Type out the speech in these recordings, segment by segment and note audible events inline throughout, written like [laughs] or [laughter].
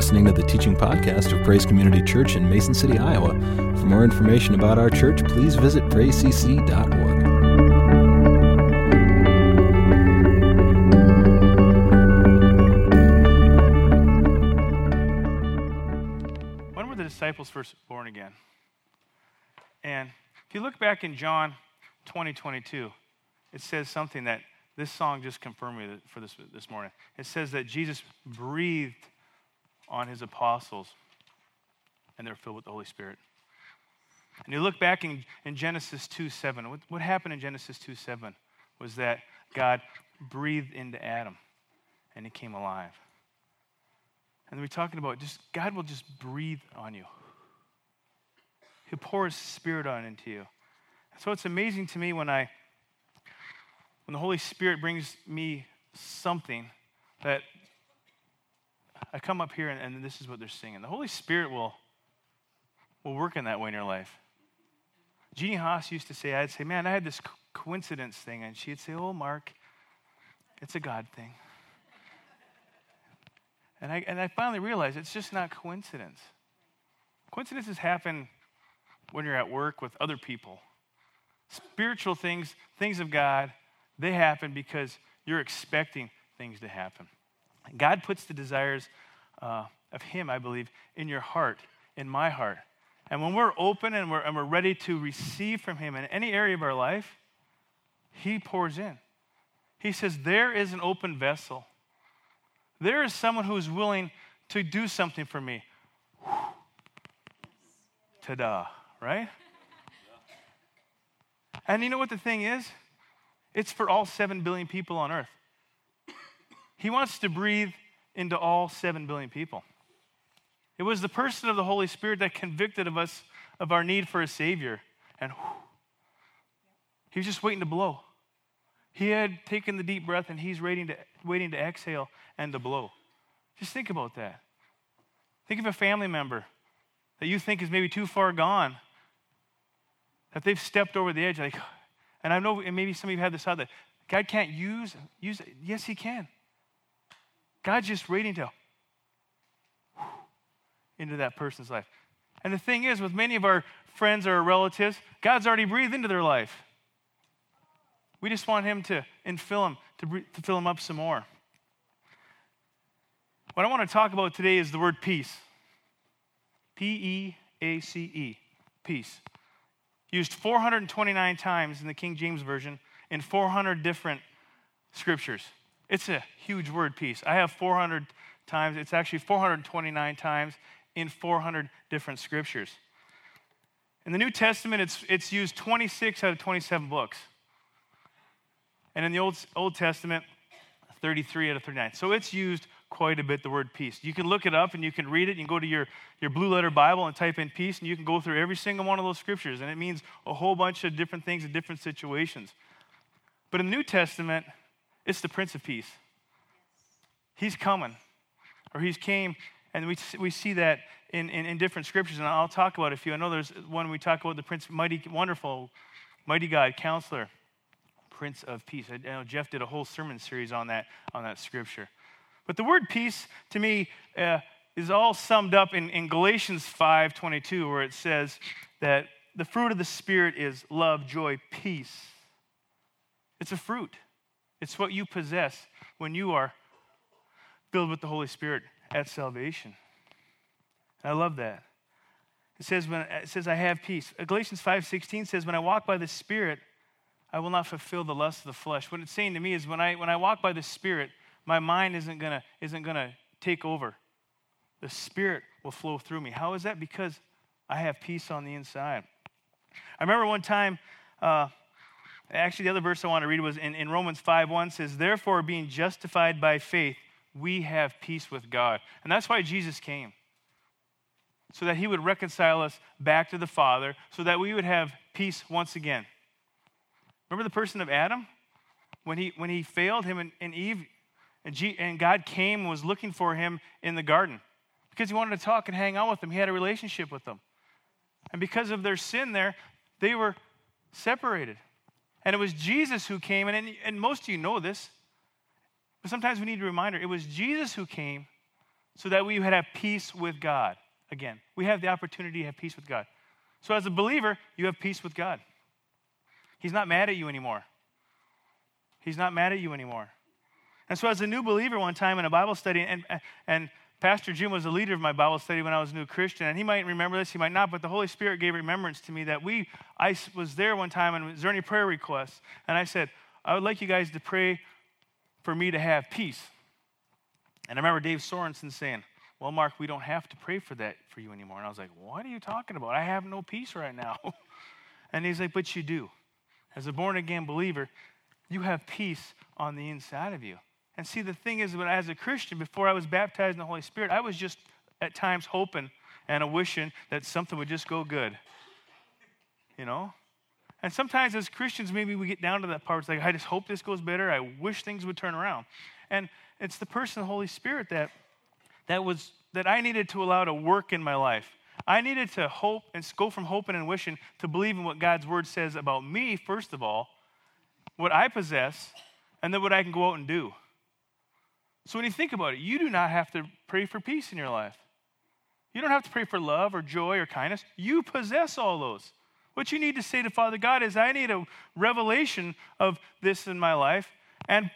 listening to the teaching podcast of Praise Community Church in Mason City, Iowa. For more information about our church, please visit praisecc.org. When were the disciples first born again? And if you look back in John 20, 22, it says something that this song just confirmed me for this, this morning. It says that Jesus breathed on his apostles and they're filled with the Holy Spirit. And you look back in, in Genesis 2 7, what, what happened in Genesis 2 7 was that God breathed into Adam and he came alive. And we're talking about just God will just breathe on you. He'll pour his spirit on into you. So it's amazing to me when I when the Holy Spirit brings me something that I come up here and, and this is what they're singing. The Holy Spirit will will work in that way in your life. Jeannie Haas used to say, I'd say, man, I had this coincidence thing. And she'd say, oh, Mark, it's a God thing. And I, and I finally realized it's just not coincidence. Coincidences happen when you're at work with other people. Spiritual things, things of God, they happen because you're expecting things to happen. God puts the desires uh, of Him, I believe, in your heart, in my heart. And when we're open and we're, and we're ready to receive from Him in any area of our life, He pours in. He says, There is an open vessel. There is someone who is willing to do something for me. Ta da, right? And you know what the thing is? It's for all 7 billion people on earth. He wants to breathe into all 7 billion people. It was the person of the Holy Spirit that convicted of us of our need for a Savior. And whew, he was just waiting to blow. He had taken the deep breath and he's waiting to, waiting to exhale and to blow. Just think about that. Think of a family member that you think is maybe too far gone, that they've stepped over the edge. Like, [sighs] and I know and maybe some of you have this thought that God can't use, use. Yes, He can. God's just waiting to into that person's life. And the thing is, with many of our friends or relatives, God's already breathed into their life. We just want Him to infill them, to, to fill them up some more. What I want to talk about today is the word peace. P E A C E, peace. Used 429 times in the King James Version in 400 different scriptures. It's a huge word, peace. I have 400 times, it's actually 429 times in 400 different scriptures. In the New Testament, it's, it's used 26 out of 27 books. And in the Old, Old Testament, 33 out of 39. So it's used quite a bit, the word peace. You can look it up and you can read it. You can go to your, your blue letter Bible and type in peace, and you can go through every single one of those scriptures. And it means a whole bunch of different things in different situations. But in the New Testament, it's the Prince of Peace. He's coming, or he's came, and we, we see that in, in, in different scriptures. And I'll talk about a few. I know there's one we talk about the Prince, mighty, wonderful, mighty God, counselor. Prince of Peace. I know Jeff did a whole sermon series on that, on that scripture. But the word peace, to me, uh, is all summed up in, in Galatians 5.22, where it says that the fruit of the Spirit is love, joy, peace. It's a fruit, it's what you possess when you are filled with the Holy Spirit at salvation. I love that. It says, when, it says, I have peace. Galatians 5.16 says, when I walk by the Spirit, I will not fulfill the lust of the flesh. What it's saying to me is when I, when I walk by the Spirit, my mind isn't going isn't gonna take over. The Spirit will flow through me. How is that? Because I have peace on the inside. I remember one time, uh, actually, the other verse I want to read was in, in Romans 5 1 says, Therefore, being justified by faith, we have peace with God. And that's why Jesus came. So that he would reconcile us back to the Father, so that we would have peace once again. Remember the person of Adam? When he, when he failed him and, and Eve, and, G, and God came and was looking for him in the garden because he wanted to talk and hang out with them. He had a relationship with them. And because of their sin there, they were separated. And it was Jesus who came, and, and most of you know this, but sometimes we need a reminder it was Jesus who came so that we would have peace with God. Again, we have the opportunity to have peace with God. So, as a believer, you have peace with God. He's not mad at you anymore. He's not mad at you anymore. And so, as a new believer, one time in a Bible study, and, and Pastor Jim was the leader of my Bible study when I was a new Christian, and he might remember this, he might not, but the Holy Spirit gave remembrance to me that we, I was there one time, and was there any prayer requests? And I said, I would like you guys to pray for me to have peace. And I remember Dave Sorensen saying, Well, Mark, we don't have to pray for that for you anymore. And I was like, What are you talking about? I have no peace right now. [laughs] and he's like, But you do. As a born again believer, you have peace on the inside of you. And see, the thing is, as a Christian, before I was baptized in the Holy Spirit, I was just at times hoping and wishing that something would just go good. You know? And sometimes as Christians, maybe we get down to that part. It's like, I just hope this goes better. I wish things would turn around. And it's the person, the Holy Spirit, that that was that I needed to allow to work in my life. I needed to hope and go from hoping and wishing to believing what God's word says about me, first of all, what I possess, and then what I can go out and do. So when you think about it, you do not have to pray for peace in your life. You don't have to pray for love or joy or kindness. You possess all those. What you need to say to Father God is, I need a revelation of this in my life and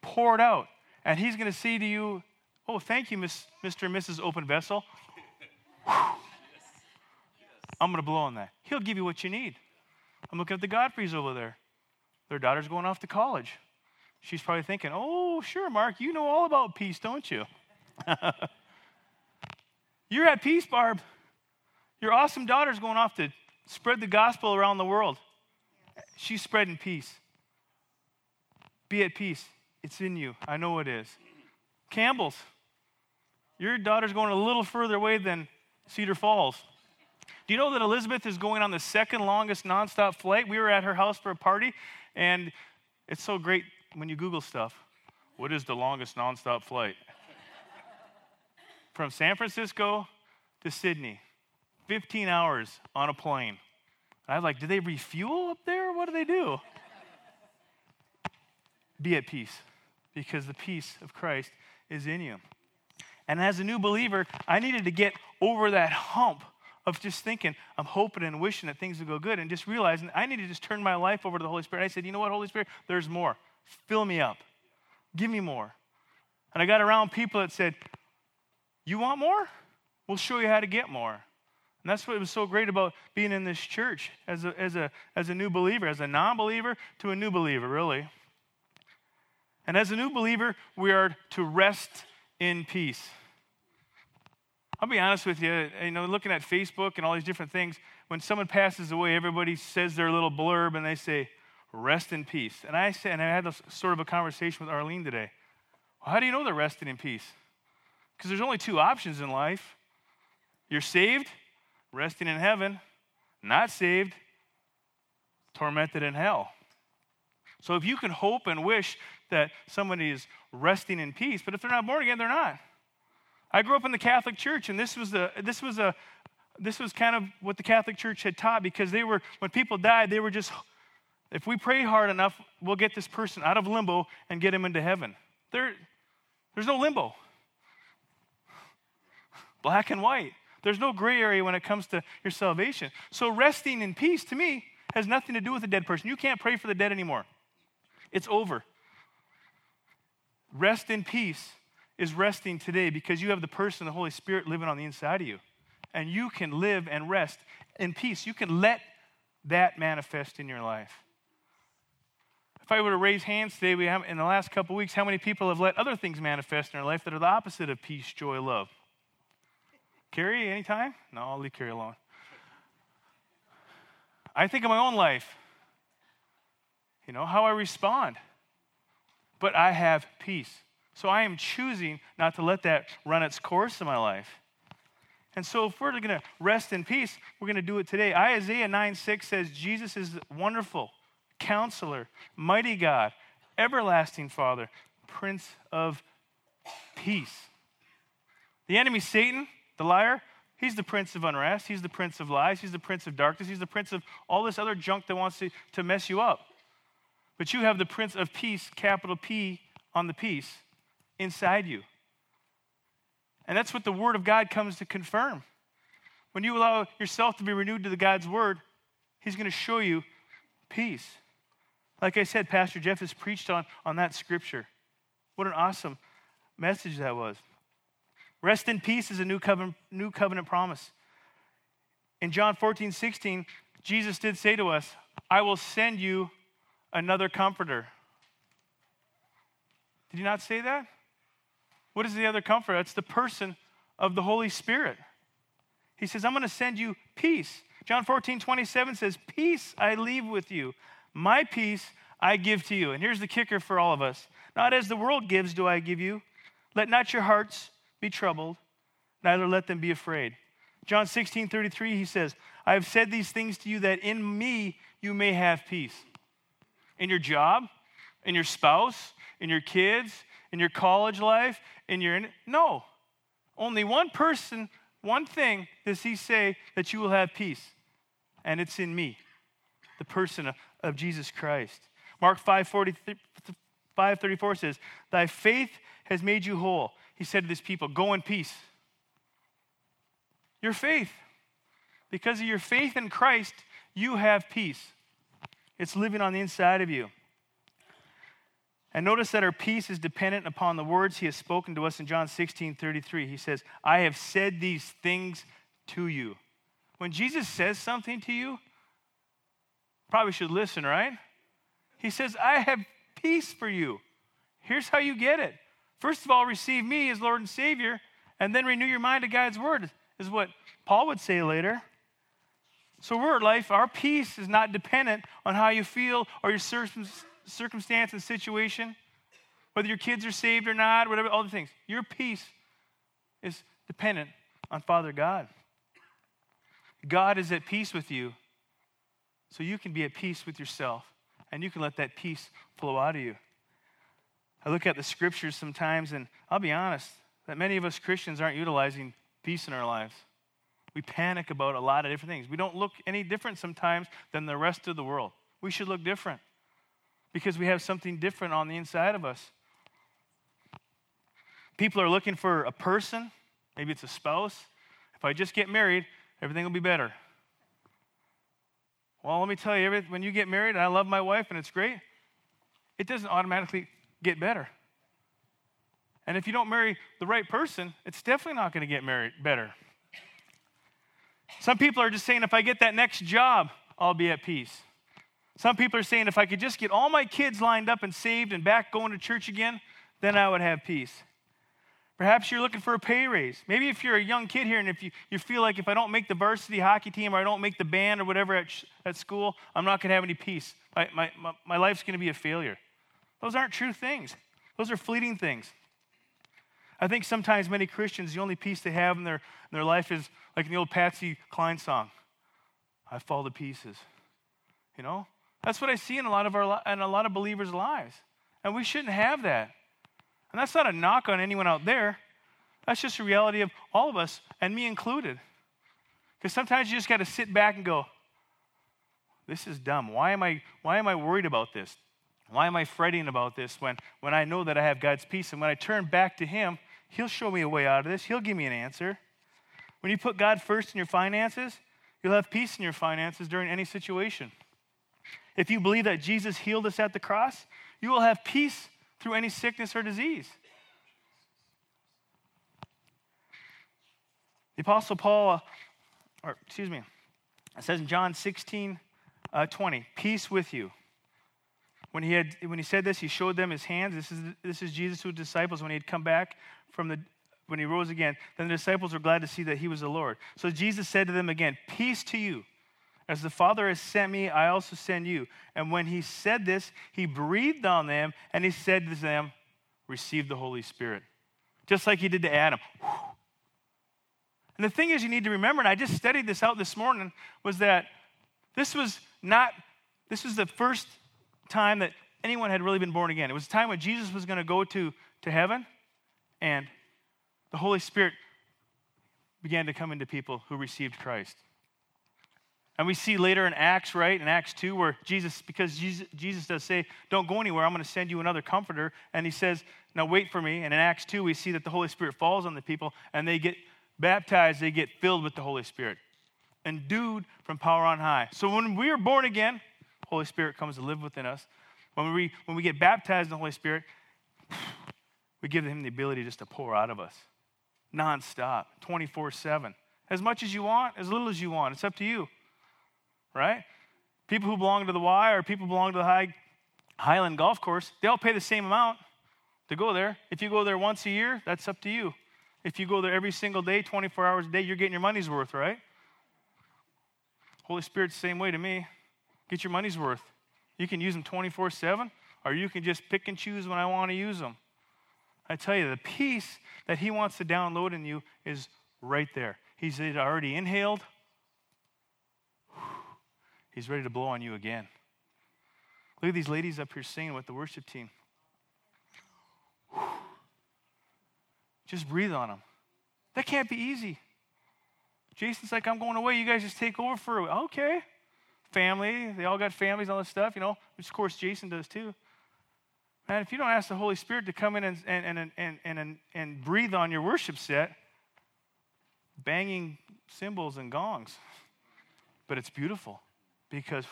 pour it out. And He's going to say to you, Oh, thank you, Miss, Mr. and Mrs. Open Vessel. [laughs] I'm going to blow on that. He'll give you what you need. I'm looking at the Godfreys over there. Their daughter's going off to college. She's probably thinking, oh, sure, Mark, you know all about peace, don't you? [laughs] You're at peace, Barb. Your awesome daughter's going off to spread the gospel around the world. She's spreading peace. Be at peace. It's in you. I know it is. Campbell's. Your daughter's going a little further away than Cedar Falls. Do you know that Elizabeth is going on the second longest nonstop flight? We were at her house for a party, and it's so great when you Google stuff. What is the longest nonstop flight? From San Francisco to Sydney, 15 hours on a plane. I was like, do they refuel up there? What do they do? Be at peace because the peace of Christ is in you. And as a new believer, I needed to get over that hump of just thinking, I'm hoping and wishing that things would go good, and just realizing I need to just turn my life over to the Holy Spirit. I said, You know what, Holy Spirit? There's more. Fill me up. Give me more. And I got around people that said, You want more? We'll show you how to get more. And that's what was so great about being in this church as a, as a, as a new believer, as a non believer to a new believer, really. And as a new believer, we are to rest in peace. I'll be honest with you, you know, looking at Facebook and all these different things, when someone passes away, everybody says their little blurb and they say, rest in peace. And I said, and I had this sort of a conversation with Arlene today. Well, how do you know they're resting in peace? Because there's only two options in life. You're saved, resting in heaven, not saved, tormented in hell. So if you can hope and wish that somebody is resting in peace, but if they're not born again, they're not. I grew up in the Catholic Church, and this was a this was a this was kind of what the Catholic Church had taught because they were when people died, they were just if we pray hard enough, we'll get this person out of limbo and get him into heaven. There, there's no limbo. Black and white. There's no gray area when it comes to your salvation. So resting in peace to me has nothing to do with a dead person. You can't pray for the dead anymore. It's over. Rest in peace is resting today because you have the person, the Holy Spirit, living on the inside of you. And you can live and rest in peace. You can let that manifest in your life. If I were to raise hands today, we have in the last couple weeks, how many people have let other things manifest in their life that are the opposite of peace, joy, love? Carrie, anytime? No, I'll leave Carrie alone. I think of my own life, you know, how I respond. But I have peace. So I am choosing not to let that run its course in my life. And so, if we're going to rest in peace, we're going to do it today. Isaiah 9 6 says, Jesus is wonderful, counselor, mighty God, everlasting Father, Prince of Peace. The enemy, Satan, the liar, he's the prince of unrest. He's the prince of lies. He's the prince of darkness. He's the prince of all this other junk that wants to, to mess you up. But you have the prince of peace, capital P on the peace, inside you. And that's what the Word of God comes to confirm. When you allow yourself to be renewed to the God's Word, He's going to show you peace. Like I said, Pastor Jeff has preached on, on that scripture. What an awesome message that was. Rest in peace is a new covenant, new covenant promise. In John 14, 16, Jesus did say to us, I will send you another comforter. Did he not say that? What is the other comforter? That's the person of the Holy Spirit. He says, I'm going to send you peace. John 14, 27 says, Peace I leave with you. My peace I give to you. And here's the kicker for all of us Not as the world gives, do I give you. Let not your hearts be troubled, neither let them be afraid. John 16, 33, he says, I have said these things to you that in me you may have peace. In your job, in your spouse, in your kids, in your college life, in your. No. Only one person, one thing does he say that you will have peace, and it's in me, the person of, Jesus Christ. Mark 5, 40, 5 34 says, Thy faith has made you whole. He said to this people, Go in peace. Your faith. Because of your faith in Christ, you have peace. It's living on the inside of you. And notice that our peace is dependent upon the words he has spoken to us in John 16 33. He says, I have said these things to you. When Jesus says something to you, probably should listen, right? He says, I have peace for you. Here's how you get it. First of all, receive me as Lord and Savior, and then renew your mind to God's word, is what Paul would say later. So, we're life, our peace is not dependent on how you feel or your circumstance and situation, whether your kids are saved or not, whatever, all the things. Your peace is dependent on Father God. God is at peace with you, so you can be at peace with yourself, and you can let that peace flow out of you. I look at the scriptures sometimes, and I'll be honest that many of us Christians aren't utilizing peace in our lives. We panic about a lot of different things. We don't look any different sometimes than the rest of the world. We should look different because we have something different on the inside of us. People are looking for a person, maybe it's a spouse. If I just get married, everything will be better. Well, let me tell you, when you get married, and I love my wife and it's great, it doesn't automatically get better. And if you don't marry the right person, it's definitely not going to get married better. Some people are just saying, if I get that next job, I'll be at peace. Some people are saying if I could just get all my kids lined up and saved and back going to church again, then I would have peace. Perhaps you're looking for a pay raise. Maybe if you're a young kid here and if you, you feel like if I don't make the varsity hockey team or I don't make the band or whatever at, at school, I'm not going to have any peace. My, my, my, my life's going to be a failure. Those aren't true things, those are fleeting things. I think sometimes many Christians, the only peace they have in their, in their life is like in the old Patsy Cline song I fall to pieces. You know? That's what I see in a lot of our in a lot of believers' lives. And we shouldn't have that. And that's not a knock on anyone out there. That's just a reality of all of us, and me included. Because sometimes you just got to sit back and go, this is dumb. Why am I why am I worried about this? Why am I fretting about this when, when I know that I have God's peace? And when I turn back to Him, He'll show me a way out of this. He'll give me an answer. When you put God first in your finances, you'll have peace in your finances during any situation. If you believe that Jesus healed us at the cross, you will have peace through any sickness or disease. The Apostle Paul, or excuse me, it says in John 16, uh, 20, peace with you. When he, had, when he said this, he showed them his hands. This is, this is Jesus to his disciples when he had come back from the, when he rose again. Then the disciples were glad to see that he was the Lord. So Jesus said to them again, Peace to you. As the Father has sent me, I also send you. And when he said this, he breathed on them and he said to them, Receive the Holy Spirit. Just like he did to Adam. And the thing is, you need to remember, and I just studied this out this morning, was that this was not, this was the first time that anyone had really been born again. It was a time when Jesus was going to go to, to heaven, and the Holy Spirit began to come into people who received Christ. And we see later in Acts, right, in Acts 2, where Jesus, because Jesus, does say, Don't go anywhere, I'm going to send you another comforter. And he says, Now wait for me. And in Acts 2, we see that the Holy Spirit falls on the people and they get baptized, they get filled with the Holy Spirit, endued from power on high. So when we are born again, Holy Spirit comes to live within us. When we, when we get baptized in the Holy Spirit, [sighs] we give him the ability just to pour out of us nonstop, 24 7. As much as you want, as little as you want. It's up to you right? People who belong to the Y or people who belong to the High, Highland Golf Course, they all pay the same amount to go there. If you go there once a year, that's up to you. If you go there every single day, 24 hours a day, you're getting your money's worth, right? Holy Spirit's the same way to me. Get your money's worth. You can use them 24 7, or you can just pick and choose when I want to use them. I tell you, the peace that He wants to download in you is right there. He's already inhaled, He's ready to blow on you again. Look at these ladies up here singing with the worship team. Just breathe on them. That can't be easy. Jason's like, I'm going away. You guys just take over for a week. Okay. Family. They all got families, all this stuff, you know, which of course Jason does too. Man, if you don't ask the Holy Spirit to come in and, and, and, and, and, and breathe on your worship set, banging cymbals and gongs. But it's beautiful because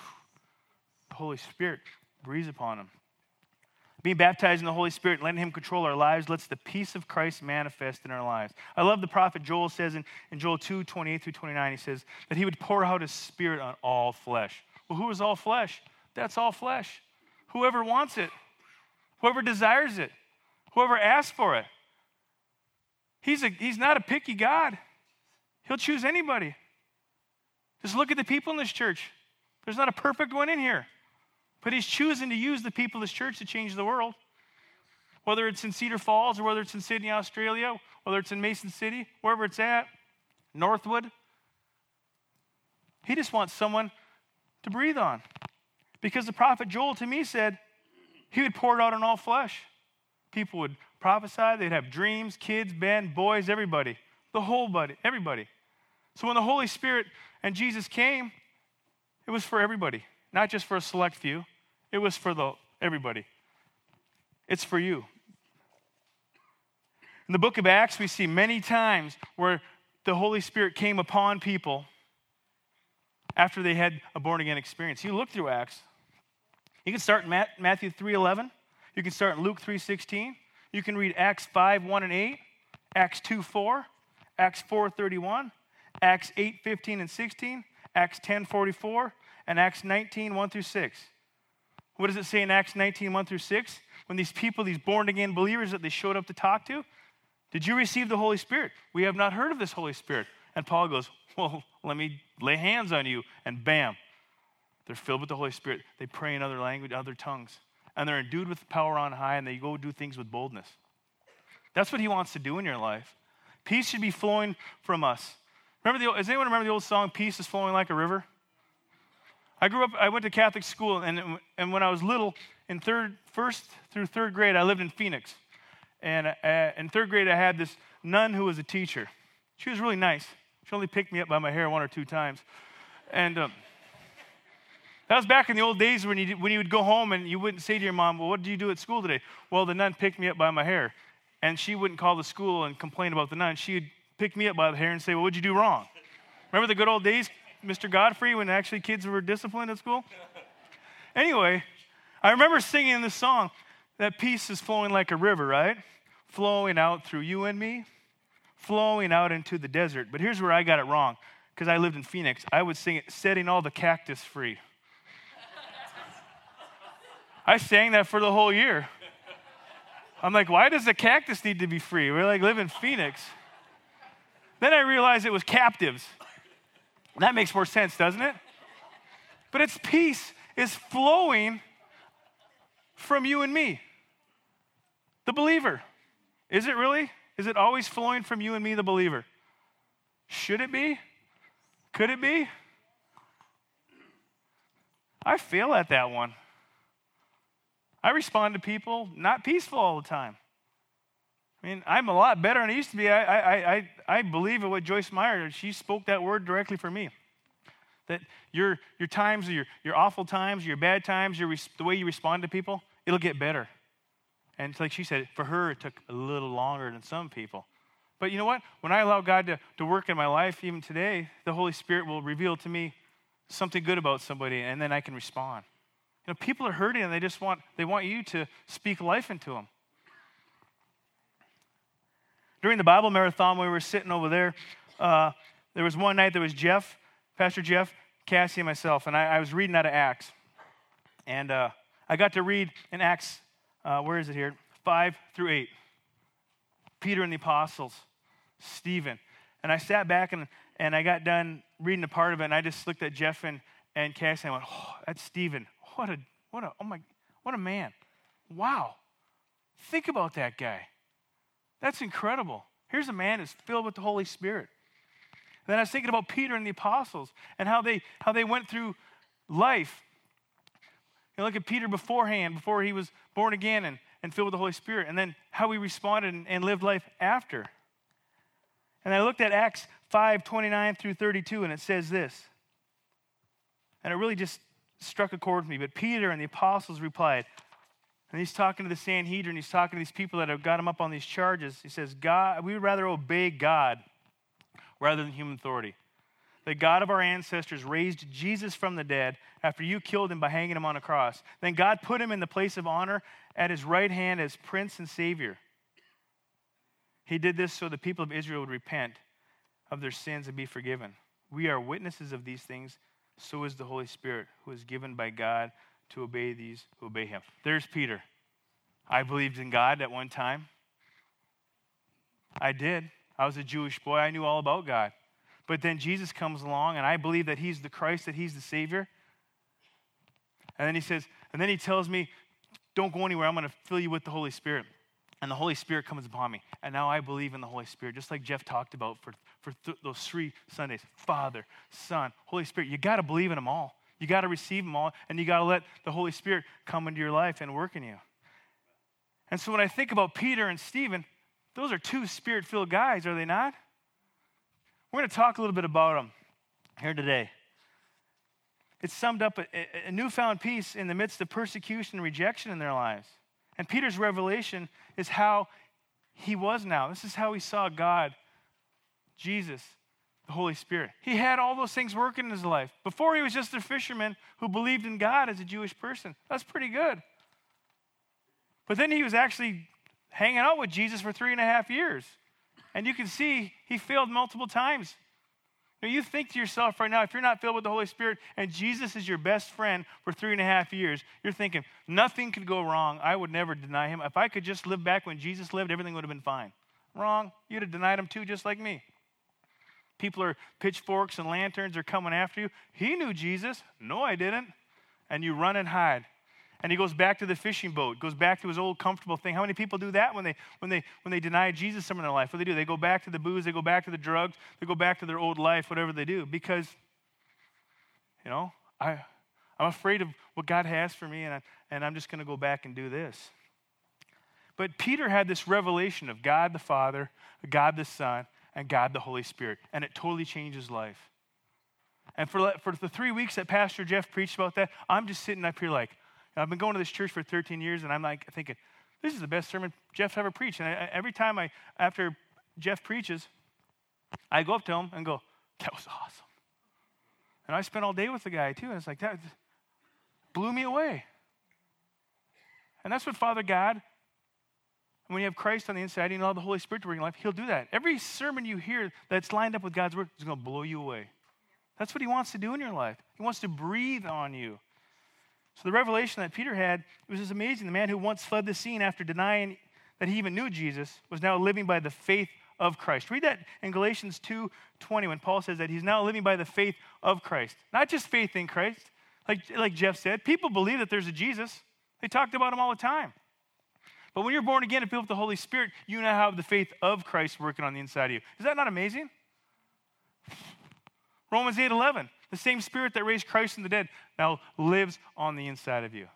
the Holy Spirit breathes upon them. Being baptized in the Holy Spirit, letting Him control our lives, lets the peace of Christ manifest in our lives. I love the prophet Joel says in, in Joel 2 28 through 29, he says that He would pour out His Spirit on all flesh. Well, who is all flesh? That's all flesh. Whoever wants it, whoever desires it, whoever asks for it. He's, a, he's not a picky God, He'll choose anybody. Just look at the people in this church. There's not a perfect one in here. But he's choosing to use the people of this church to change the world. Whether it's in Cedar Falls or whether it's in Sydney, Australia, whether it's in Mason City, wherever it's at, Northwood. He just wants someone to breathe on. Because the prophet Joel to me said he would pour it out on all flesh. People would prophesy, they'd have dreams, kids, men, boys, everybody. The whole body, everybody. So when the Holy Spirit and Jesus came, it was for everybody, not just for a select few. It was for the everybody. It's for you. In the book of Acts, we see many times where the Holy Spirit came upon people after they had a born again experience. You look through Acts. You can start in Matthew 3:11. You can start in Luke 3:16. You can read Acts 5, 1 and 8, Acts 2, 4, Acts 4, 31, Acts 8, 15 and 16, Acts 10, 44, and Acts 19, 1 through 6. What does it say in Acts 19, 1 through 6? When these people, these born again believers that they showed up to talk to, did you receive the Holy Spirit? We have not heard of this Holy Spirit. And Paul goes, Well, let me lay hands on you. And bam, they're filled with the Holy Spirit. They pray in other language, other tongues. And they're endued with power on high, and they go do things with boldness. That's what he wants to do in your life. Peace should be flowing from us. Remember the, does anyone remember the old song, Peace is Flowing Like a River? I grew up, I went to Catholic school, and, and when I was little, in third, first through third grade, I lived in Phoenix. And uh, in third grade, I had this nun who was a teacher. She was really nice. She only picked me up by my hair one or two times. And um, that was back in the old days when you, when you would go home and you wouldn't say to your mom, Well, what did you do at school today? Well, the nun picked me up by my hair. And she wouldn't call the school and complain about the nun. She'd pick me up by the hair and say, Well, what'd you do wrong? Remember the good old days? Mr. Godfrey when actually kids were disciplined at school? Anyway, I remember singing this song that peace is flowing like a river, right? Flowing out through you and me, flowing out into the desert. But here's where I got it wrong because I lived in Phoenix. I would sing it, setting all the cactus free. I sang that for the whole year. I'm like, why does the cactus need to be free? We're like, live in Phoenix. Then I realized it was captives. That makes more sense, doesn't it? But its peace is flowing from you and me, the believer. Is it really? Is it always flowing from you and me, the believer? Should it be? Could it be? I fail at that one. I respond to people not peaceful all the time. I mean, I'm a lot better than I used to be. I, I, I, I believe in what Joyce Meyer, she spoke that word directly for me. that your, your times, your, your awful times, your bad times, your, the way you respond to people, it'll get better. And it's like she said, for her, it took a little longer than some people. But you know what? When I allow God to, to work in my life, even today, the Holy Spirit will reveal to me something good about somebody, and then I can respond. You know, people are hurting and they just want they want you to speak life into them. During the Bible marathon, we were sitting over there. Uh, there was one night there was Jeff, Pastor Jeff, Cassie, and myself, and I, I was reading out of Acts. And uh, I got to read in Acts, uh, where is it here? 5 through 8. Peter and the apostles, Stephen. And I sat back and, and I got done reading a part of it, and I just looked at Jeff and, and Cassie, and I went, oh, that's Stephen. What a, what a, oh my, what a man. Wow. Think about that guy. That's incredible. Here's a man who's filled with the Holy Spirit. And then I was thinking about Peter and the apostles and how they, how they went through life. You look at Peter beforehand, before he was born again and, and filled with the Holy Spirit, and then how he responded and, and lived life after. And I looked at Acts 5 29 through 32, and it says this. And it really just struck a chord with me. But Peter and the apostles replied, and he's talking to the Sanhedrin, he's talking to these people that have got him up on these charges. He says, God, we would rather obey God rather than human authority. The God of our ancestors raised Jesus from the dead after you killed him by hanging him on a cross. Then God put him in the place of honor at his right hand as Prince and Savior. He did this so the people of Israel would repent of their sins and be forgiven. We are witnesses of these things, so is the Holy Spirit, who is given by God to obey these who obey him. There's Peter. I believed in God at one time. I did. I was a Jewish boy. I knew all about God. But then Jesus comes along, and I believe that he's the Christ, that he's the Savior. And then he says, and then he tells me, don't go anywhere. I'm going to fill you with the Holy Spirit. And the Holy Spirit comes upon me. And now I believe in the Holy Spirit, just like Jeff talked about for, for th- those three Sundays Father, Son, Holy Spirit. You got to believe in them all. You got to receive them all, and you got to let the Holy Spirit come into your life and work in you. And so when I think about Peter and Stephen, those are two spirit filled guys, are they not? We're going to talk a little bit about them here today. It's summed up a, a, newfound peace in the midst of persecution and rejection in their lives. And Peter's revelation is how he was now. This is how he saw God, Jesus, the Holy Spirit. He had all those things working in his life. Before, he was just a fisherman who believed in God as a Jewish person. That's pretty good. But then he was actually hanging out with Jesus for three and a half years. And you can see he failed multiple times. Now, you think to yourself right now, if you're not filled with the Holy Spirit and Jesus is your best friend for three and a half years, you're thinking, nothing could go wrong. I would never deny him. If I could just live back when Jesus lived, everything would have been fine. Wrong. You'd have denied him too, just like me. People are pitchforks and lanterns are coming after you. He knew Jesus. No, I didn't. And you run and hide. And he goes back to the fishing boat, goes back to his old comfortable thing. How many people do that when they when they when they deny Jesus some in their life? What do they do? They go back to the booze, they go back to the drugs, they go back to their old life, whatever they do. Because, you know, I I'm afraid of what God has for me, and, I, and I'm just going to go back and do this. But Peter had this revelation of God the Father, God the Son, and God the Holy Spirit. And it totally changes life. And for, for the three weeks that Pastor Jeff preached about that, I'm just sitting up here like, I've been going to this church for 13 years, and I'm like thinking, this is the best sermon Jeff ever preached. And I, every time I, after Jeff preaches, I go up to him and go, that was awesome. And I spent all day with the guy too, and it's like, that blew me away. And that's what Father God and when you have Christ on the inside and you allow the Holy Spirit to work in your life, He'll do that. Every sermon you hear that's lined up with God's word is going to blow you away. That's what He wants to do in your life. He wants to breathe on you. So the revelation that Peter had it was just amazing. The man who once fled the scene after denying that he even knew Jesus was now living by the faith of Christ. Read that in Galatians 2:20 when Paul says that he's now living by the faith of Christ. Not just faith in Christ. Like, like Jeff said, people believe that there's a Jesus. They talked about him all the time. But when you're born again and filled with the Holy Spirit, you now have the faith of Christ working on the inside of you. Is that not amazing? Romans 8 11. The same spirit that raised Christ from the dead now lives on the inside of you.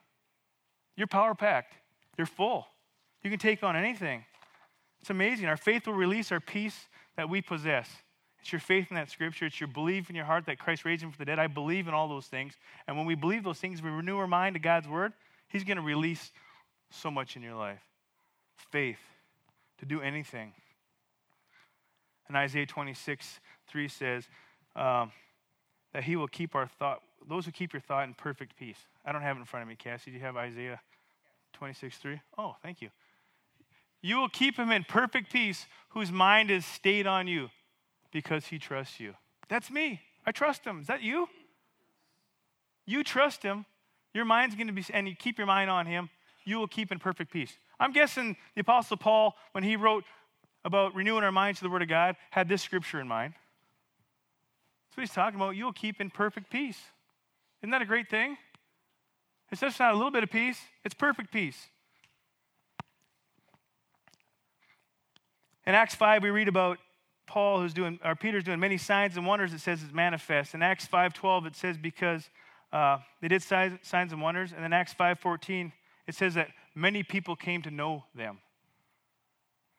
You're power packed. You're full. You can take on anything. It's amazing. Our faith will release our peace that we possess. It's your faith in that scripture. It's your belief in your heart that Christ raised him from the dead. I believe in all those things. And when we believe those things, we renew our mind to God's word, He's going to release so much in your life. Faith to do anything. And Isaiah 26, 3 says um, that He will keep our thought, those who keep your thought in perfect peace. I don't have it in front of me, Cassie. Do you have Isaiah 26, 3? Oh, thank you. You will keep him in perfect peace whose mind is stayed on you because he trusts you. That's me. I trust him. Is that you? You trust him. Your mind's going to be, and you keep your mind on him, you will keep in perfect peace. I'm guessing the Apostle Paul, when he wrote about renewing our minds to the Word of God, had this scripture in mind. That's what he's talking about. You'll keep in perfect peace. Isn't that a great thing? It's just not a little bit of peace, it's perfect peace. In Acts 5, we read about Paul who's doing, or Peter's doing many signs and wonders, it says it's manifest. In Acts 5.12, it says because uh, they did signs, and wonders. And in Acts 5.14, it says that many people came to know them.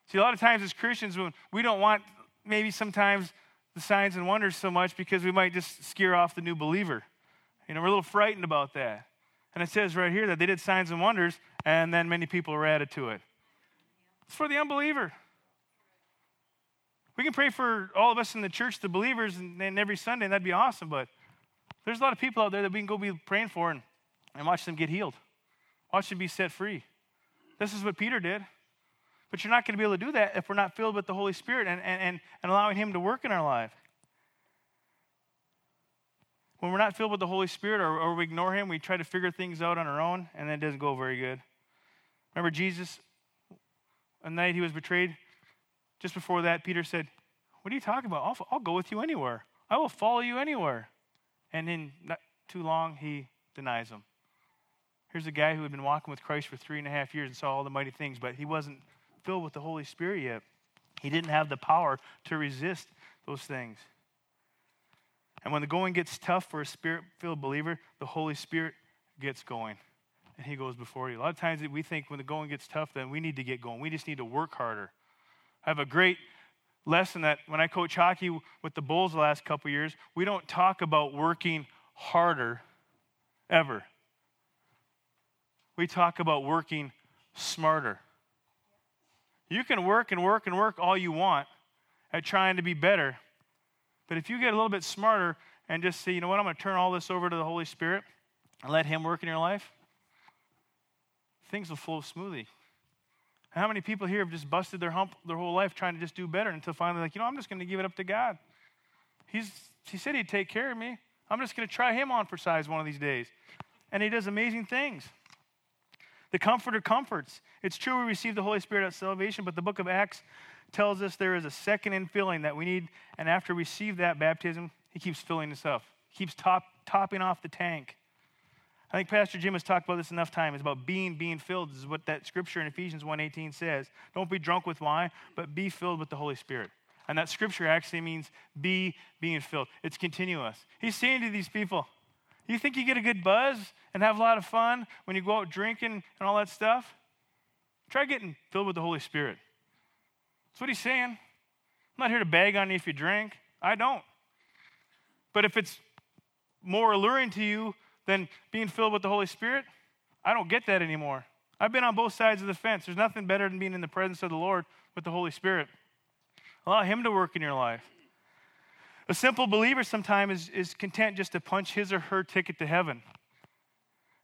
See, a lot of times as Christians, when we don't want maybe sometimes the signs and wonders so much because we might just scare off the new believer. You know, we're a little frightened about that. And it says right here that they did signs and wonders, and then many people were added to it. It's for the unbeliever. We can pray for all of us in the church, the believers, and, and every Sunday, and that'd be awesome. But there's a lot of people out there that we can go be praying for and, and watch them get healed, watch them be set free. This is what Peter did. But you're not going to be able to do that if we're not filled with the Holy Spirit and, and, and, allowing Him to work in our life. When we're not filled with the Holy Spirit or, or we ignore Him, we try to figure things out on our own, and it doesn't go very good. Remember Jesus, a night he was betrayed, just before that, Peter said, What are you talking about? I'll, I'll go with you anywhere. I will follow you anywhere. And in not too long, he denies him. Here's a guy who had been walking with Christ for three and a half years and saw all the mighty things, but he wasn't filled with the Holy Spirit yet. He didn't have the power to resist those things. And when the going gets tough for a spirit filled believer, the Holy Spirit gets going and he goes before you. A lot of times we think when the going gets tough, then we need to get going. We just need to work harder. I have a great lesson that when I coach hockey with the Bulls the last couple years, we don't talk about working harder ever. We talk about working smarter. You can work and work and work all you want at trying to be better. But if you get a little bit smarter and just say, you know what, I'm going to turn all this over to the Holy Spirit and let Him work in your life, things will flow smoothly. How many people here have just busted their hump their whole life trying to just do better until finally, like, you know, I'm just going to give it up to God. He's, he said he'd take care of me. I'm just going to try him on for size one of these days. And he does amazing things. The Comforter comforts. It's true we receive the Holy Spirit at salvation, but the book of Acts tells us there is a second infilling that we need. And after we receive that baptism, he keeps filling us up, he keeps top, topping off the tank. I think Pastor Jim has talked about this enough time. It's about being, being filled. This is what that scripture in Ephesians 1.18 says. Don't be drunk with wine, but be filled with the Holy Spirit. And that scripture actually means be being filled. It's continuous. He's saying to these people, you think you get a good buzz and have a lot of fun when you go out drinking and all that stuff? Try getting filled with the Holy Spirit. That's what he's saying. I'm not here to bag on you if you drink. I don't. But if it's more alluring to you than being filled with the Holy Spirit, I don't get that anymore. I've been on both sides of the fence. There's nothing better than being in the presence of the Lord with the Holy Spirit. Allow Him to work in your life. A simple believer sometimes is, is content just to punch his or her ticket to heaven.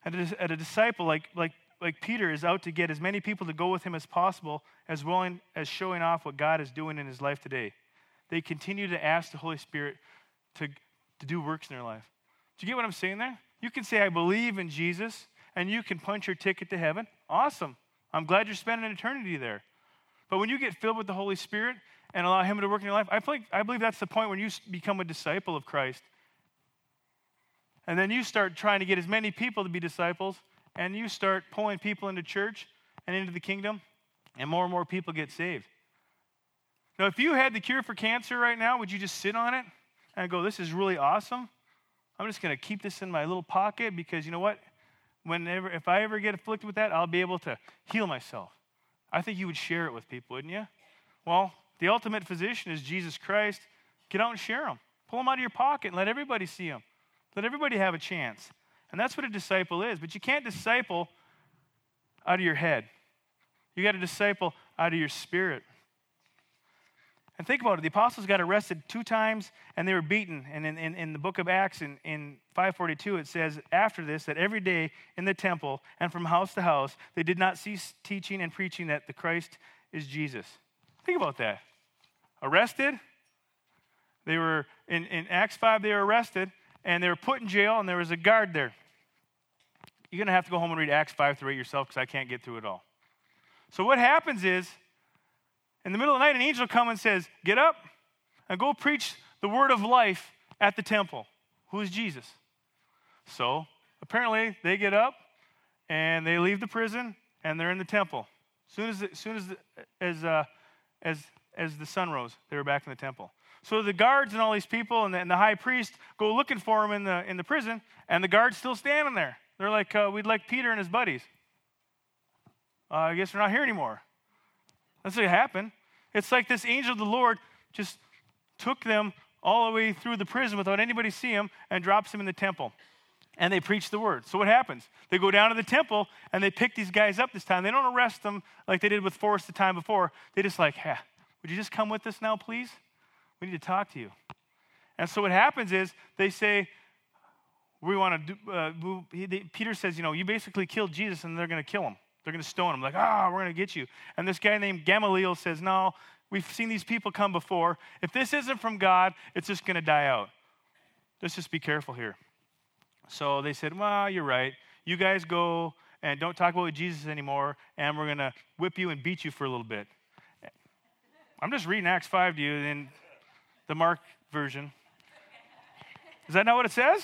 And a, a disciple like, like, like Peter is out to get as many people to go with him as possible, as willing as showing off what God is doing in his life today. They continue to ask the Holy Spirit to, to do works in their life. Do you get what I'm saying there? You can say, I believe in Jesus, and you can punch your ticket to heaven. Awesome. I'm glad you're spending an eternity there. But when you get filled with the Holy Spirit and allow Him to work in your life, I believe that's the point when you become a disciple of Christ. And then you start trying to get as many people to be disciples, and you start pulling people into church and into the kingdom, and more and more people get saved. Now, if you had the cure for cancer right now, would you just sit on it and go, This is really awesome? I'm just going to keep this in my little pocket because you know what? Whenever, if I ever get afflicted with that, I'll be able to heal myself. I think you would share it with people, wouldn't you? Well, the ultimate physician is Jesus Christ. Get out and share them. Pull them out of your pocket and let everybody see them. Let everybody have a chance. And that's what a disciple is. But you can't disciple out of your head. You got to disciple out of your spirit. And think about it. The apostles got arrested two times and they were beaten. And in, in, in, the book of Acts, in, in 542, it says after this that every day in the temple and from house to house, they did not cease teaching and preaching that the Christ is Jesus. Think about that. Arrested. They were, in, in Acts 5, they were arrested and they were put in jail and there was a guard there. You're going to have to go home and read Acts 5 through 8 yourself because I can't get through it all. So what happens is, in the middle of the night, an angel comes and says, Get up and go preach the word of life at the temple. Who is Jesus? So apparently they get up and they leave the prison and they're in the temple. Soon as, as soon as, as, uh, as, as the sun rose, they were back in the temple. So the guards and all these people and the, and the, high priest go looking for him in the, in the prison, and the guard's still standing there. They're like, uh, we'd like Peter and his buddies. Uh, I guess they're not here anymore. That's what happened. It's like this angel of the Lord just took them all the way through the prison without anybody seeing them and drops them in the temple. And they preach the word. So what happens? They go down to the temple and they pick these guys up this time. They don't arrest them like they did with Forrest the time before. They just like, hey, would you just come with us now, please? We need to talk to you. And so what happens is they say, we want to do, uh, he, they, Peter says, you know, you basically killed Jesus and they're going to kill him. They're going to stone him. Like, ah, we're going to get you. And this guy named Gamaliel says, no, we've seen these people come before. If this isn't from God, it's just going to die out. Let's just be careful here. So they said, well, you're right. You guys go and don't talk about Jesus anymore, and we're going to whip you and beat you for a little bit. I'm just reading Acts 5 to you in the Mark version. Is that not what it says?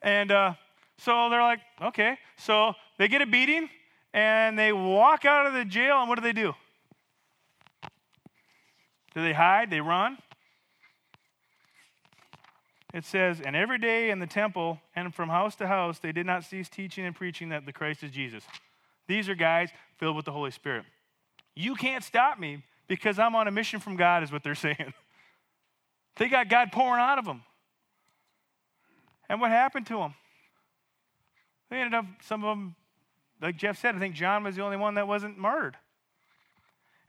And uh, so they're like, okay. So they get a beating and they walk out of the jail, and what do they do? Do they hide? They run? It says, and every day in the temple and from house to house, they did not cease teaching and preaching that the Christ is Jesus. These are guys filled with the Holy Spirit. You can't stop me because I'm on a mission from God, is what they're [laughs] saying. they got God pouring out of them. And what happened to them? They ended up, some of them, like Jeff said, I think John was the only one that wasn't murdered.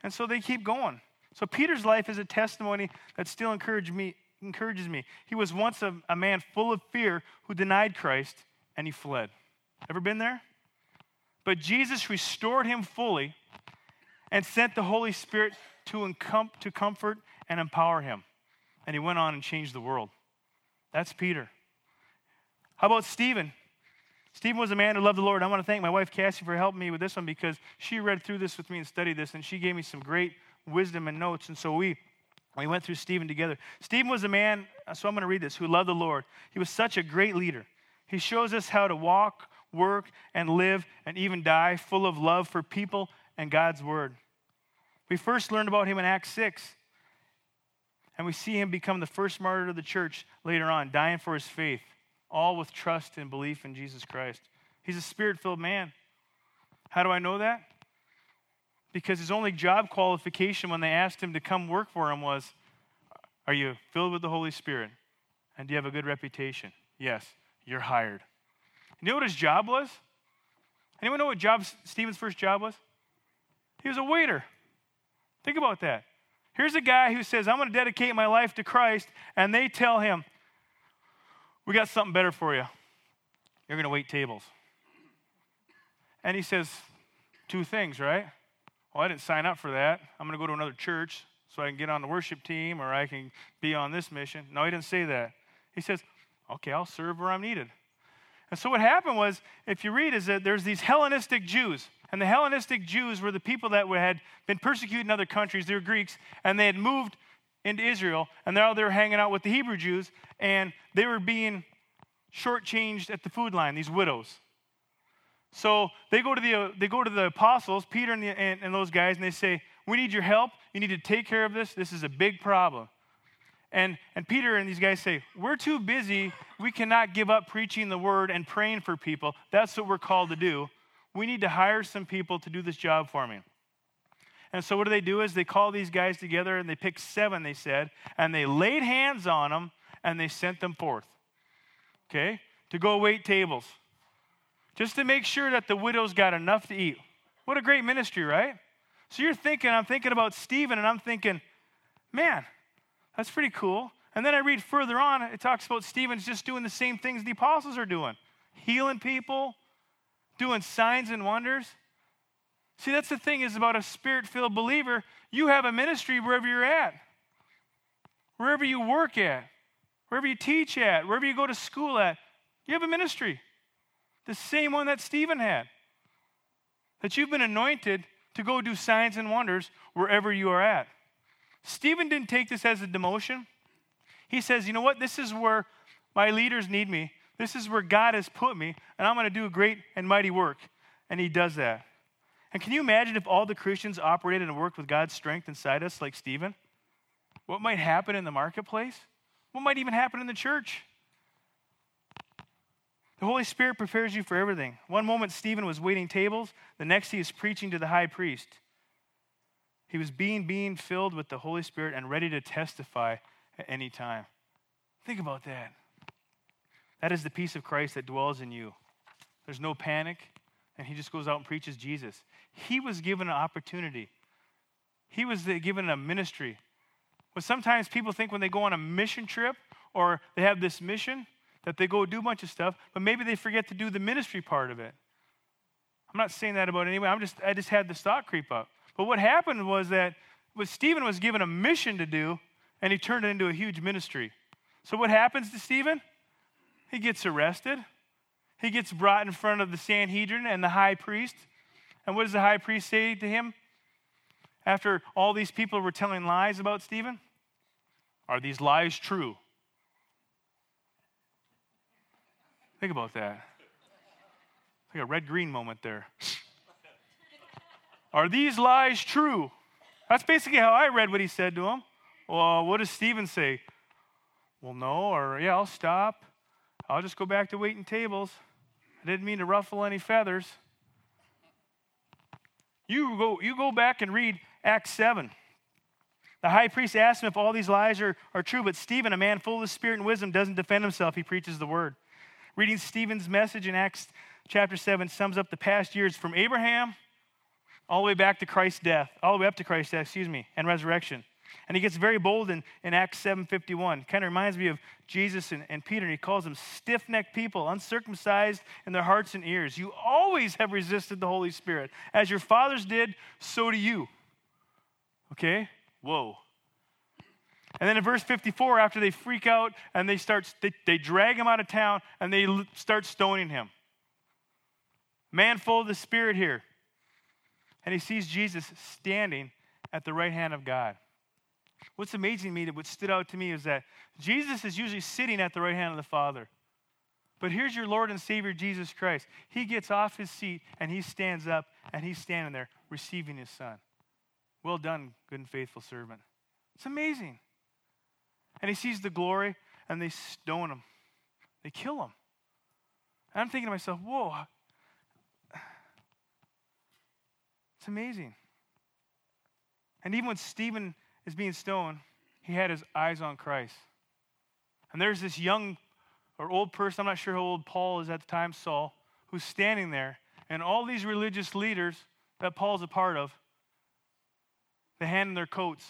And so they keep going. So Peter's life is a testimony that still encourages me. Encourages me. He was once a, a man full of fear who denied Christ and he fled. Ever been there? But Jesus restored him fully and sent the Holy Spirit to, encom- to comfort and empower him. And he went on and changed the world. That's Peter. How about Stephen? Stephen was a man who loved the Lord. I want to thank my wife Cassie for helping me with this one because she read through this with me and studied this, and she gave me some great wisdom and notes. And so we we went through Stephen together. Stephen was a man, so I'm going to read this, who loved the Lord. He was such a great leader. He shows us how to walk, work, and live, and even die full of love for people and God's word. We first learned about him in Acts 6, and we see him become the first martyr of the church later on, dying for his faith all with trust and belief in Jesus Christ. He's a spirit filled man. How do I know that? Because his only job qualification when they asked him to come work for him was Are you filled with the Holy Spirit? And do you have a good reputation? Yes, you're hired. You know what his job was? Anyone know what job Stephen's first job was? He was a waiter. Think about that. Here's a guy who says, I'm going to dedicate my life to Christ, and they tell him, we got something better for you. You're going to wait tables. And he says, Two things, right? Well, I didn't sign up for that. I'm going to go to another church so I can get on the worship team or I can be on this mission. No, he didn't say that. He says, Okay, I'll serve where I'm needed. And so what happened was, if you read, is that there's these Hellenistic Jews. And the Hellenistic Jews were the people that had been persecuted in other countries. They were Greeks, and they had moved into Israel, and now they were hanging out with the Hebrew Jews, and they were being shortchanged at the food line, these widows. So they go to the, they go to the apostles, Peter and, the, and, and those guys, and they say, We need your help. You need to take care of this. This is a big problem. And, and Peter and these guys say, We're too busy. We cannot give up preaching the word and praying for people. That's what we're called to do. We need to hire some people to do this job for me. And so what do they do is they call these guys together and they pick seven, they said, and they laid hands on them and they sent them forth. Okay? To go wait tables. Just to make sure that the widows got enough to eat. What a great ministry, right? So you're thinking, I'm thinking about Stephen, and I'm thinking, man, that's pretty cool. And then I read further on, it talks about Stephen's just doing the same things the apostles are doing healing people, doing signs and wonders. See, that's the thing is about a spirit filled believer. You have a ministry wherever you're at, wherever you work at, wherever you teach at, wherever you go to school at. You have a ministry. The same one that Stephen had. That you've been anointed to go do signs and wonders wherever you are at. Stephen didn't take this as a demotion. He says, you know what? This is where my leaders need me. This is where God has put me, and I'm going to do a great and mighty work. And he does that. And can you imagine if all the Christians operated and worked with God's strength inside us like Stephen? What might happen in the marketplace? What might even happen in the church? The Holy Spirit prepares you for everything. One moment, Stephen was waiting tables, the next, he is preaching to the high priest. He was being, being filled with the Holy Spirit and ready to testify at any time. Think about that. That is the peace of Christ that dwells in you. There's no panic, and he just goes out and preaches Jesus. He was given an opportunity, he was given a ministry. But sometimes people think when they go on a mission trip or they have this mission, that they go do a bunch of stuff, but maybe they forget to do the ministry part of it. I'm not saying that about anyone. I'm just I just had this thought creep up. But what happened was that what Stephen was given a mission to do, and he turned it into a huge ministry. So what happens to Stephen? He gets arrested. He gets brought in front of the Sanhedrin and the high priest. And what does the high priest say to him? After all these people were telling lies about Stephen? Are these lies true? Think about that. It's like a red green moment there. [laughs] Are these lies true? That's basically how I read what he said to him. Well, what does Stephen say? Well, no, or yeah, I'll stop. I'll just go back to waiting tables. I didn't mean to ruffle any feathers. You go, you go back and read Acts 7. The high priest asked him if all these lies are, are true, but Stephen, a man full of Spirit and wisdom, doesn't defend himself. He preaches the word. Reading Stephen's message in Acts chapter 7 sums up the past years from Abraham all the way back to Christ's death, all the way up to Christ's death, excuse me, and resurrection. And he gets very bold in, in Acts 7.51. Kind of reminds me of Jesus and, and Peter, and he calls them stiff-necked people, uncircumcised in their hearts and ears. You always have resisted the Holy Spirit. As your fathers did, so do you. Okay? Whoa. And then in verse 54, after they freak out and they start, they, they drag him out of town and they start stoning him. Man full of the Spirit here. And he sees Jesus standing at the right hand of God. What's amazing to me, what stood out to me is that Jesus is usually sitting at the right hand of the Father. But here's your Lord and Savior, Jesus Christ. He gets off his seat and he stands up and he's standing there receiving his son. Well done, good and faithful servant. It's amazing. And he sees the glory, and they stone him. They kill him. And I'm thinking to myself, whoa. It's amazing. And even when Stephen is being stoned, he had his eyes on Christ. And there's this young or old person, I'm not sure how old Paul is at the time, Saul, who's standing there. And all these religious leaders that Paul's a part of, they hand him their coats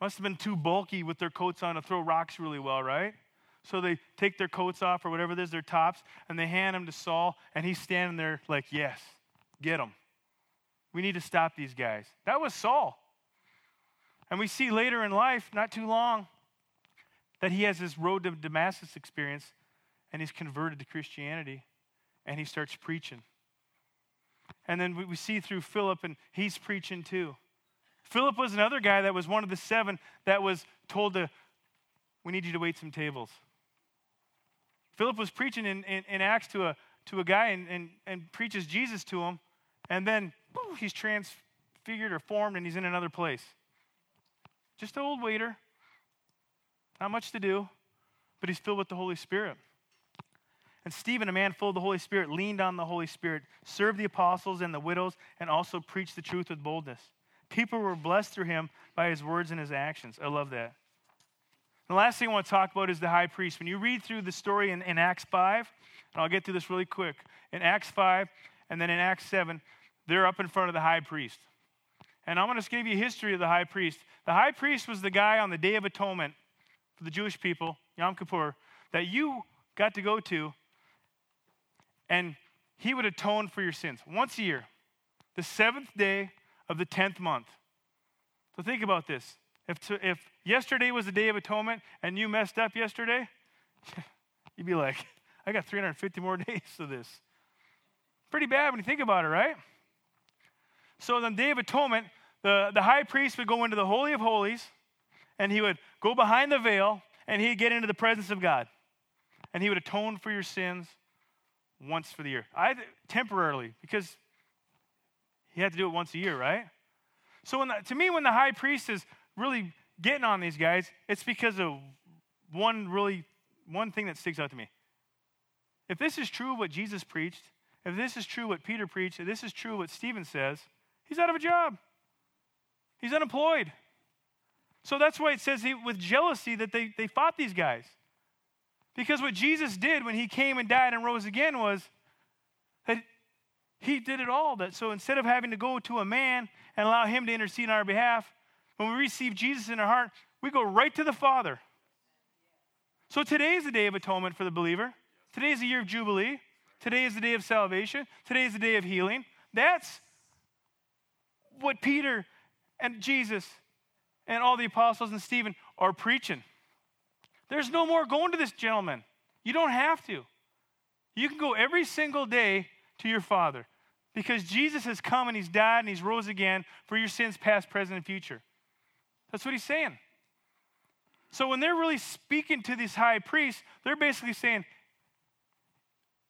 must have been too bulky with their coats on to throw rocks really well, right? So they take their coats off or whatever it is, their tops, and they hand them to Saul, and he's standing there like, yes, get them. We need to stop these guys. That was Saul. And we see later in life, not too long, that he has this road to Damascus experience, and he's converted to Christianity, and he starts preaching. And then we see through Philip, and he's preaching too. Philip was another guy that was one of the seven that was told to, we need you to wait some tables. Philip was preaching in, in, in Acts to a, to a guy and, and, and preaches Jesus to him, and then he's transfigured or formed and he's in another place. Just an old waiter, not much to do, but he's filled with the Holy Spirit. And Stephen, a man full of the Holy Spirit, leaned on the Holy Spirit, served the apostles and the widows, and also preached the truth with boldness. People were blessed through him by his words and his actions. I love that. The last thing I want to talk about is the high priest. When you read through the story in, in Acts 5, and I'll get through this really quick. In Acts 5 and then in Acts 7, they're up in front of the high priest. And I'm going to give you history of the high priest. The high priest was the guy on the Day of Atonement for the Jewish people, Yom Kippur, that you got to go to, and he would atone for your sins once a year, the seventh day of the 10th month. So think about this. If, to, if yesterday was the Day of Atonement and you messed up yesterday, [laughs] you'd be like, [laughs] I got 350 more [laughs] days of this. Pretty bad when you think about it, right? So on the Day of Atonement, the, the high priest would go into the Holy of Holies and he would go behind the veil and he'd get into the presence of God. And he would atone for your sins once for the year. I temporarily, because he had to do it once a year, right? So when the, to me, when the high priest is really getting on these guys, it's because of one really one thing that sticks out to me. If this is true what Jesus preached, if this is true what Peter preached, if this is true what Stephen says, he's out of a job. He's unemployed. So that's why it says he, with jealousy that they, they fought these guys. Because what Jesus did when he came and died and rose again was that he did it all. That so instead of having to go to a man and allow him to intercede on our behalf, when we receive Jesus in our heart, we go right to the Father. So today is the day of atonement for the believer. Today is the year of Jubilee. Today is the day of salvation. Today is the day of healing. That's what Peter and Jesus and all the apostles and Stephen are preaching. There's no more going to this gentleman. You don't have to. You can go every single day to your Father because Jesus has come and He's died and He's rose again for your sins, past, present, and future. That's what He's saying. So when they're really speaking to these high priests, they're basically saying,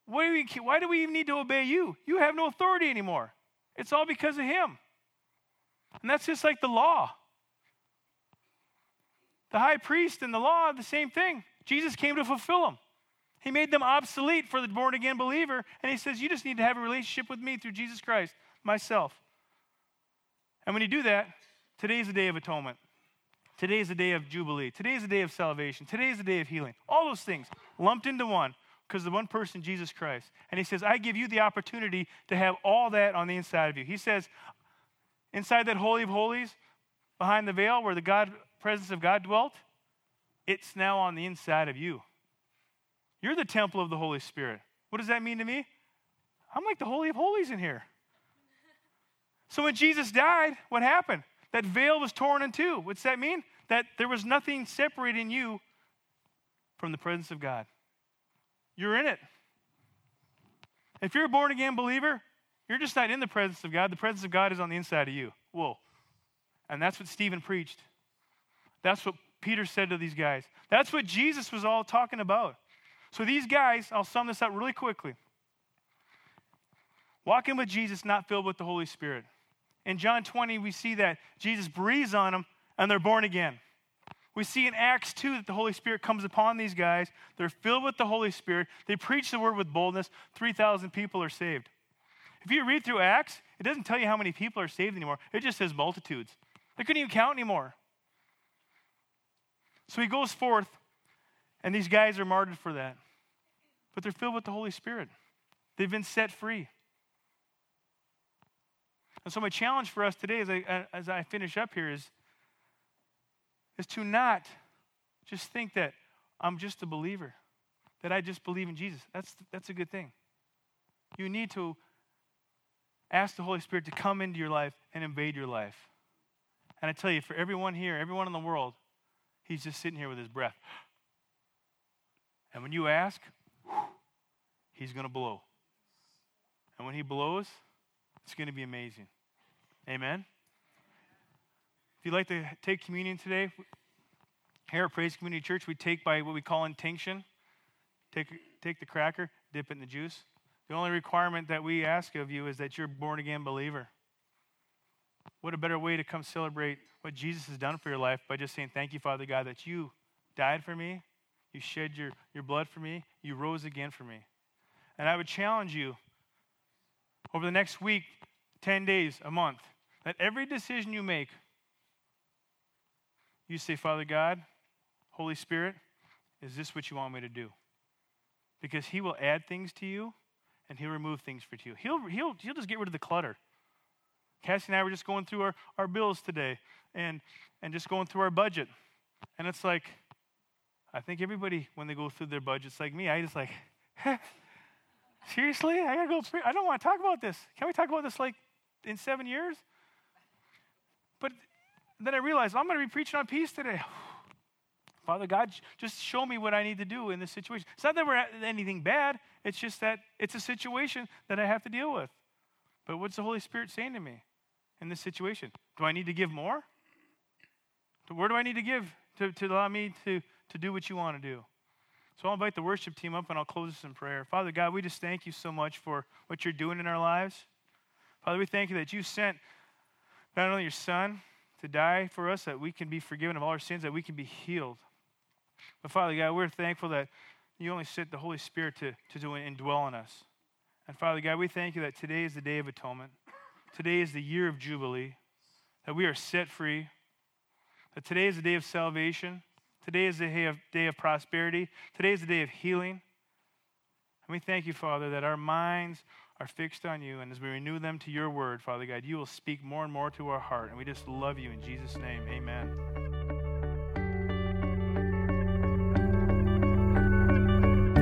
do we, why do we even need to obey you? You have no authority anymore. It's all because of him. And that's just like the law. The high priest and the law the same thing. Jesus came to fulfill them. He made them obsolete for the born again believer, and he says, You just need to have a relationship with me through Jesus Christ, myself. And when you do that, today is the day of atonement. Today is the day of Jubilee. Today is the day of salvation. Today is the day of healing. All those things lumped into one because the one person, Jesus Christ. And he says, I give you the opportunity to have all that on the inside of you. He says, inside that Holy of Holies, behind the veil where the God, presence of God dwelt, it's now on the inside of you. You're the temple of the Holy Spirit. What does that mean to me? I'm like the Holy of Holies in here. So when Jesus died, what happened? That veil was torn in two. What's that mean? That there was nothing separating you from the presence of God. You're in it. If you're a born again believer, you're just not in the presence of God. The presence of God is on the inside of you. Whoa. And that's what Stephen preached. That's what Peter said to these guys. That's what Jesus was all talking about. So these guys, I'll sum this up really quickly. Walking with Jesus, not filled with the Holy Spirit. In John 20, we see that Jesus breathes on them and they're born again. We see in Acts 2 that the Holy Spirit comes upon these guys. They're filled with the Holy Spirit. They preach the word with boldness. 3,000 people are saved. If you read through Acts, it doesn't tell you how many people are saved anymore. It just says multitudes. They couldn't even count anymore. So he goes forth, and these guys are martyred for that. But they're filled with the Holy Spirit, they've been set free. And so, my challenge for us today as I, as I finish up here is is to not just think that I'm just a believer, that I just believe in Jesus. That's, that's a good thing. You need to ask the Holy Spirit to come into your life and invade your life. And I tell you, for everyone here, everyone in the world, he's just sitting here with his breath. And when you ask, he's going to blow. And when he blows, it's going to be amazing. Amen? If you'd like to take communion today, here at Praise Community Church, we take by what we call intinction. Take, take the cracker, dip it in the juice. The only requirement that we ask of you is that you're a born again believer. What a better way to come celebrate what Jesus has done for your life by just saying, Thank you, Father God, that you died for me, you shed your, your blood for me, you rose again for me. And I would challenge you over the next week, 10 days, a month, That every decision you make, you say, Father God, Holy Spirit, is this what you want me to do? Because He will add things to you and He'll remove things for you. He'll, he'll, he'll just get rid of the clutter. Cassie and I were just going through our, our bills today and, and just going through our budget. And it's like, I think everybody, when they go through their budgets like me, I just like, [laughs] seriously? I gotta go, I don't want to talk about this. Can we talk about this like in seven years? But then I realized I'm to be preaching on peace today. Father God, just show me what I need to do in this situation. It's not that we're anything bad, it's just that it's a situation that I have to deal with. But what's the Holy Spirit saying to me in this situation? Do I need to give more? Where do I need to give to, to allow me to, to do what you want to do? So I'll invite the worship team up and I'll close this in prayer. Father God, we just thank you so much for what you're doing in our lives. Father, we thank you that you sent not only your son to die for us, that we can be forgiven of all our sins, that we can be healed. But Father God, we're thankful that you only sent the Holy Spirit to, to do and dwell in us. And Father God, we thank you that today is the day of atonement. Today is the year of Jubilee, that we are set free, that today is the day of salvation. Today is the day of, day of prosperity. Today is the day of healing. And we thank you, Father, that our minds are fixed on you. And as we renew them to your word, Father God, you will speak more and more to our heart. And we just love you in Jesus' name. Amen.